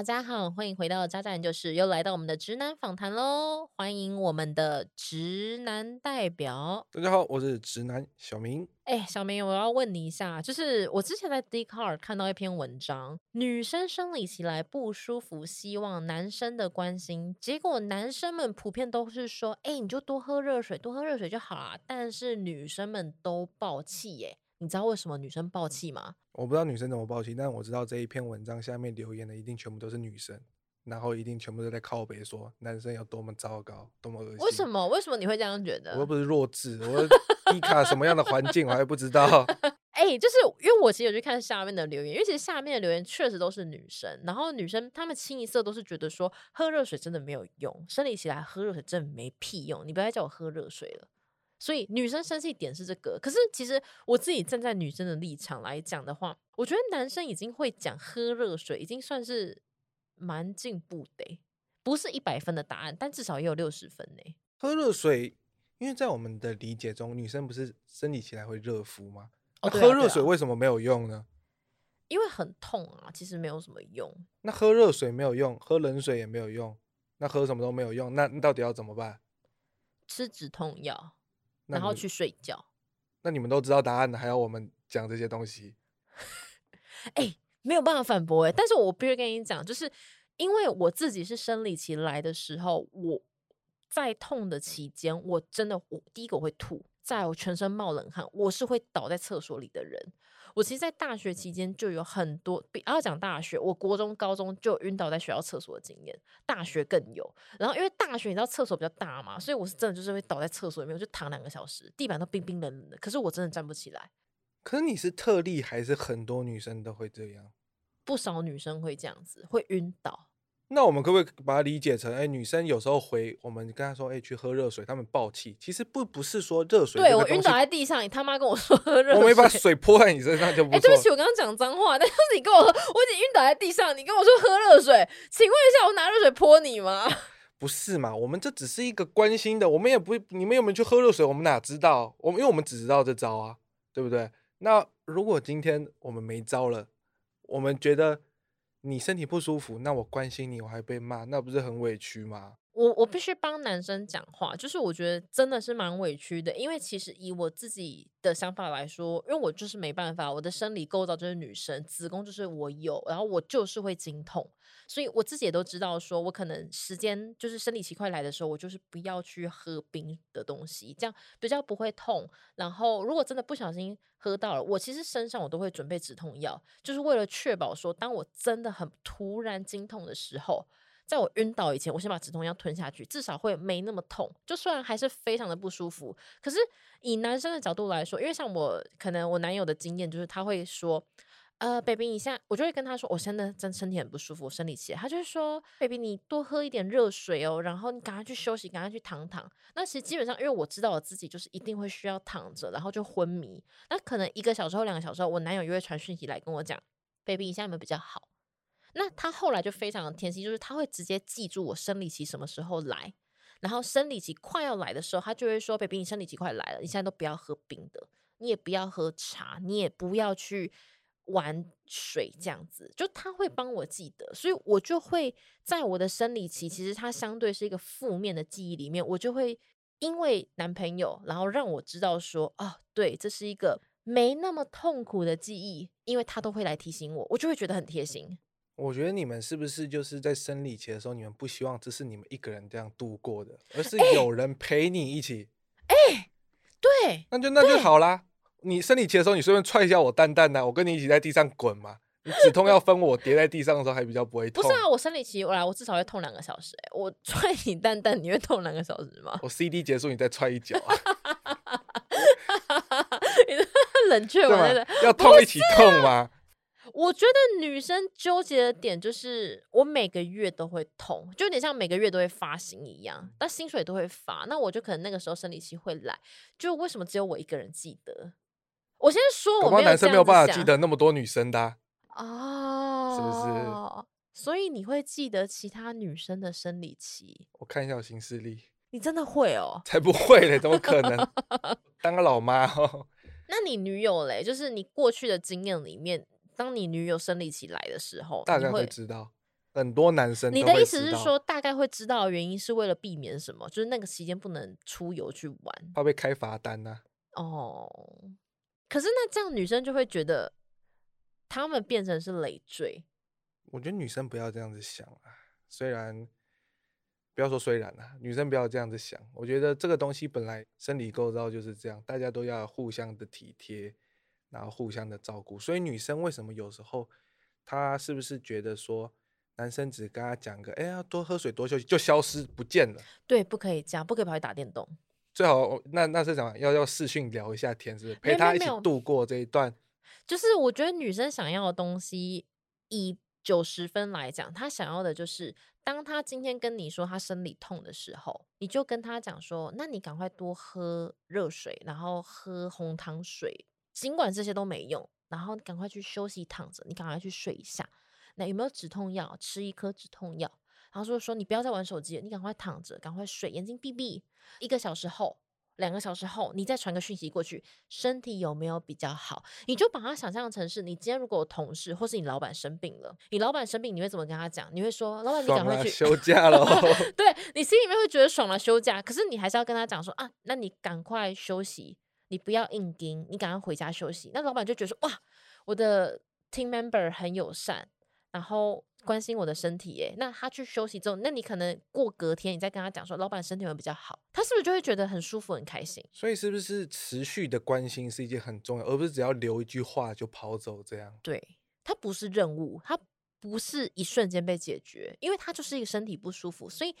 大家好，欢迎回到渣渣研究室，又来到我们的直男访谈喽！欢迎我们的直男代表。大家好，我是直男小明。哎，小明，我要问你一下，就是我之前在 d c a r 看到一篇文章，女生生理期来不舒服，希望男生的关心，结果男生们普遍都是说，哎，你就多喝热水，多喝热水就好啦。但是女生们都爆气耶。你知道为什么女生爆气吗？我不知道女生怎么爆气，但我知道这一篇文章下面留言的一定全部都是女生，然后一定全部都在靠背说男生有多么糟糕，多么恶心。为什么？为什么你会这样觉得？我又不是弱智，我低卡什么样的环境我还不知道。哎，就是因为我其实有去看下面的留言，因为其实下面的留言确实都是女生，然后女生她们清一色都是觉得说喝热水真的没有用，生理起来喝热水真的没屁用，你不要再叫我喝热水了。所以女生生气点是这个，可是其实我自己站在女生的立场来讲的话，我觉得男生已经会讲喝热水，已经算是蛮进步的，不是一百分的答案，但至少也有六十分呢。喝热水，因为在我们的理解中，女生不是生理期来会热敷吗？哦，喝热水为什么没有用呢？因为很痛啊，其实没有什么用。那喝热水没有用，喝冷水也没有用，那喝什么都没有用，那到底要怎么办？吃止痛药。然后去睡觉，那你们都知道答案的，还要我们讲这些东西？哎，没有办法反驳哎。但是我必须跟你讲，就是因为我自己是生理期来的时候，我在痛的期间，我真的我第一个会吐，在我全身冒冷汗，我是会倒在厕所里的人。我其实，在大学期间就有很多，比要讲大学，我国中、高中就晕倒在学校厕所的经验，大学更有。然后，因为大学你知道厕所比较大嘛，所以我是真的就是会倒在厕所里面，我就躺两个小时，地板都冰冰冷冷的，可是我真的站不起来。可是你是特例，还是很多女生都会这样？不少女生会这样子，会晕倒。那我们可不可以把它理解成，哎，女生有时候回我们跟她说，哎，去喝热水，她们暴气，其实不不是说热水。对我晕倒在地上，你他妈跟我说喝热水，我没把水泼在你身上就不。哎，对不起，我刚刚讲脏话，但是你跟我，我已经晕倒在地上，你跟我说喝热水，请问一下，我拿热水泼你吗？不是嘛？我们这只是一个关心的，我们也不，你们有没有去喝热水？我们哪知道？我们因为我们只知道这招啊，对不对？那如果今天我们没招了，我们觉得。你身体不舒服，那我关心你，我还被骂，那不是很委屈吗？我我必须帮男生讲话，就是我觉得真的是蛮委屈的，因为其实以我自己的想法来说，因为我就是没办法，我的生理构造就是女生，子宫就是我有，然后我就是会经痛，所以我自己也都知道，说我可能时间就是生理期快来的时候，我就是不要去喝冰的东西，这样比较不会痛。然后如果真的不小心喝到了，我其实身上我都会准备止痛药，就是为了确保说，当我真的很突然经痛的时候。在我晕倒以前，我先把止痛药吞下去，至少会没那么痛。就虽然还是非常的不舒服，可是以男生的角度来说，因为像我可能我男友的经验就是他会说，呃，baby，你现在我就会跟他说，我现在真身体很不舒服，生理期。他就是说，baby，你多喝一点热水哦，然后你赶快去休息，赶快去躺躺。那其实基本上，因为我知道我自己就是一定会需要躺着，然后就昏迷。那可能一个小时后、两个小时后，我男友又会传讯息来跟我讲，baby，你现在有没有比较好？那他后来就非常的贴心，就是他会直接记住我生理期什么时候来，然后生理期快要来的时候，他就会说：“baby，你生理期快来了，你现在都不要喝冰的，你也不要喝茶，你也不要去玩水，这样子。”就他会帮我记得，所以我就会在我的生理期，其实它相对是一个负面的记忆里面，我就会因为男朋友，然后让我知道说：“哦，对，这是一个没那么痛苦的记忆，因为他都会来提醒我，我就会觉得很贴心。”我觉得你们是不是就是在生理期的时候，你们不希望这是你们一个人这样度过的，而是有人陪你一起？哎，对，那就那就好啦。你生理期的时候，你随便踹一下我蛋蛋呢，我跟你一起在地上滚嘛。你止痛要分我叠在地上的时候还比较不会痛。不是啊，我生理期我来，我至少会痛两个小时。哎，我踹你蛋蛋，你会痛两个小时吗？我 CD 结束，你再踹一脚。你冷却我的，要痛一起痛吗？我觉得女生纠结的点就是，我每个月都会痛，就有点像每个月都会发薪一样，但薪水都会发，那我就可能那个时候生理期会来，就为什么只有我一个人记得？我先说，我男生没有办法记得那么多女生的哦，是不是？所以你会记得其他女生的生理期？我看一下我新视力，你真的会哦？才不会嘞，怎么可能？当个老妈哦？那你女友嘞？就是你过去的经验里面。当你女友生理期来的时候，大概会知道。很多男生你的意思是说，大概会知道的原因是为了避免什么？就是那个期间不能出游去玩怕被开罚单呐、哦。可是那这样女生就会觉得他们变成是累赘，我觉得女生不要这样子想啊，虽然不要说虽然啊，女生不要这样子想。我觉得这个东西本来生理构造就是这样，大家都要互相的体贴，然后互相的照顾。所以女生为什么有时候她是不是觉得说男生只跟她讲个哎呀多喝水多休息就消失不见了？对，不可以这样，不可以跑去打电动。最好那那是什么要要视讯聊一下天，是不是陪她一起度过这一段？就是我觉得女生想要的东西，以九十分来讲，她想要的就是，当她今天跟你说她生理痛的时候，你就跟她讲说，那你赶快多喝热水，然后喝红糖水，尽管这些都没用，然后赶快去休息躺着，你赶快去睡一下。那有没有止痛药？吃一颗止痛药。然后说说你不要再玩手机了，你赶快躺着，赶快睡，眼睛闭闭。一个小时后，两个小时后，你再传个讯息过去，身体有没有比较好？你就把它想象成是你今天如果有同事或是你老板生病了，你老板生病你会怎么跟他讲？你会说老板你赶，快去休假喽。对你心里面会觉得爽了休假，可是你还是要跟他讲说啊，那你赶快休息，你不要硬盯，你赶快回家休息。那老板就觉得说哇，我的 team member 很友善，然后关心我的身体耶。那他去休息之后，那你可能过隔天你再跟他讲说，老板身体会比较好，他是不是就会觉得很舒服很开心？所以是不是持续的关心是一件很重要，而不是只要留一句话就跑走这样？对，它不是任务，它不是一瞬间被解决，因为他就是一个身体不舒服，所以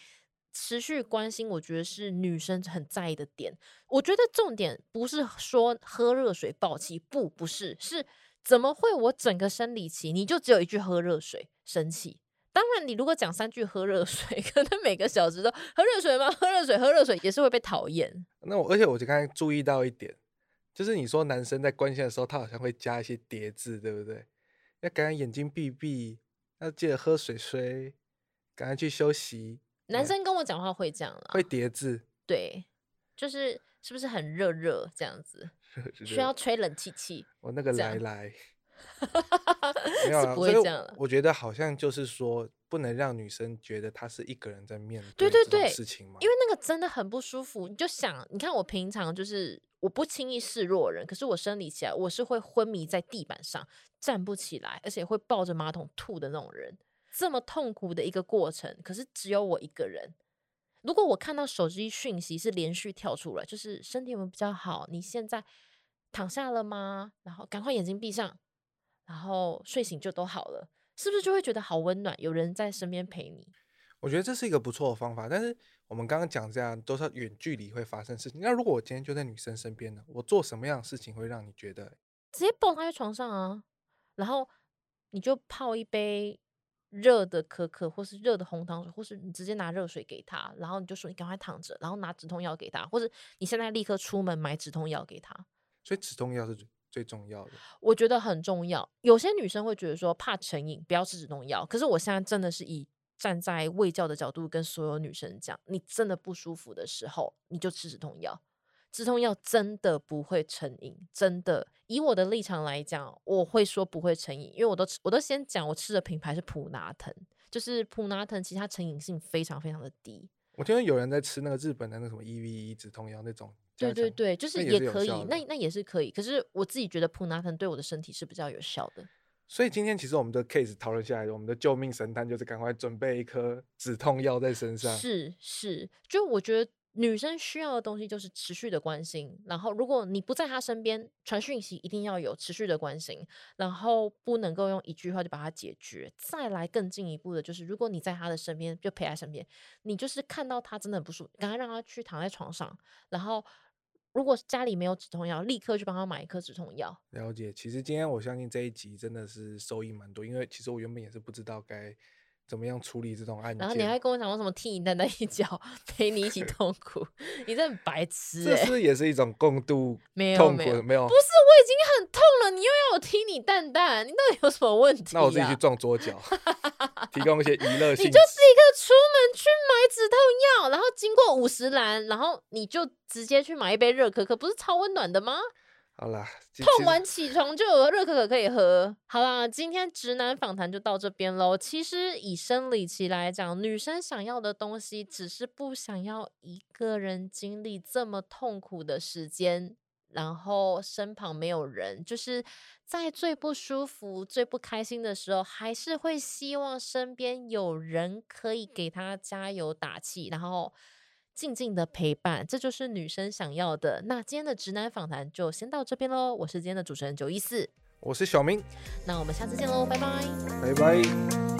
持续关心，我觉得是女生很在意的点。我觉得重点不是说喝热水爆气，不，不是，是怎么会我整个生理期你就只有一句喝热水生气？当然，你如果讲三句喝热水，可能每个小时都喝热水吗？喝热水，喝热水也是会被讨厌。那我而且我就刚才注意到一点，就是你说男生在关心的时候，他好像会加一些叠字，对不对？要赶快眼睛闭闭，要记得喝水水，赶快去休息。男生跟我讲话会这样啦，会叠字，对，就是是不是很热热这样子？需要吹冷气气，我那个来来，没有不会这样了。我觉得好像就是说，不能让女生觉得她是一个人在面对对对事情嘛。因为那个真的很不舒服。你就想，你看我平常就是我不轻易示弱人，可是我生理起来我是会昏迷在地板上，站不起来，而且会抱着马桶吐的那种人。这么痛苦的一个过程，可是只有我一个人。如果我看到手机讯息是连续跳出来，就是身体有没有比较好？你现在躺下了吗？然后赶快眼睛闭上，然后睡醒就都好了，是不是就会觉得好温暖？有人在身边陪你。我觉得这是一个不错的方法，但是我们刚刚讲这样都是远距离会发生事情。那如果我今天就在女生身边呢，我做什么样的事情会让你觉得直接抱她在床上啊，然后你就泡一杯热的可可，或是热的红糖水，或是你直接拿热水给他，然后你就说你赶快躺着，然后拿止痛药给他，或者你现在立刻出门买止痛药给他。所以止痛药是最最重要的？我觉得很重要。有些女生会觉得说怕成瘾，不要吃止痛药。可是我现在真的是以站在卫教的角度跟所有女生讲，你真的不舒服的时候，你就吃止痛药。止痛药真的不会成瘾，真的。以我的立场来讲，我会说不会成瘾，因为我都吃，我都先讲我吃的品牌是普拿疼，就是普拿疼，其实它成瘾性非常非常的低。我听说有人在吃那个日本的那什么 E V E 止痛药那种，对对对，就是也可以那那也是可以。可是我自己觉得普拿疼对我的身体是比较有效的。所以今天其实我们的 case 讨论下来，我们的救命神探就是赶快准备一颗止痛药在身上。是是，就我觉得女生需要的东西就是持续的关心，然后如果你不在她身边，传讯息一定要有持续的关心，然后不能够用一句话就把它解决。再来更进一步的就是，如果你在她的身边，就陪在身边，你就是看到她真的很不舒服，赶快让她去躺在床上，然后如果家里没有止痛药，立刻去帮她买一颗止痛药。了解，其实今天我相信这一集真的是收益蛮多，因为其实我原本也是不知道该怎么样处理这种案件。然后你还跟我讲说什么踢你蛋蛋一脚，陪你一起痛苦，你真的很白痴哎、这是也是一种共度没 有没有痛苦的，没有不是，我已经很痛了，你又要我踢你蛋蛋，你到底有什么问题、啊？那我自己去撞桌角，提供一些娱乐性。你就是一个出门去买止痛药，然后经过五十兰，然后你就直接去买一杯热可可，不是超温暖的吗？好啦，痛完起床就有热可可可以喝。好啦，今天直男访谈就到这边喽。其实以生理期来讲，女生想要的东西只是不想要一个人经历这么痛苦的时间，然后身旁没有人，就是在最不舒服、最不开心的时候，还是会希望身边有人可以给她加油打气，然后。静静的陪伴，这就是女生想要的。那今天的直男访谈就先到这边喽，我是今天的主持人九一四，我是小明，那我们下次见喽，拜拜。拜拜。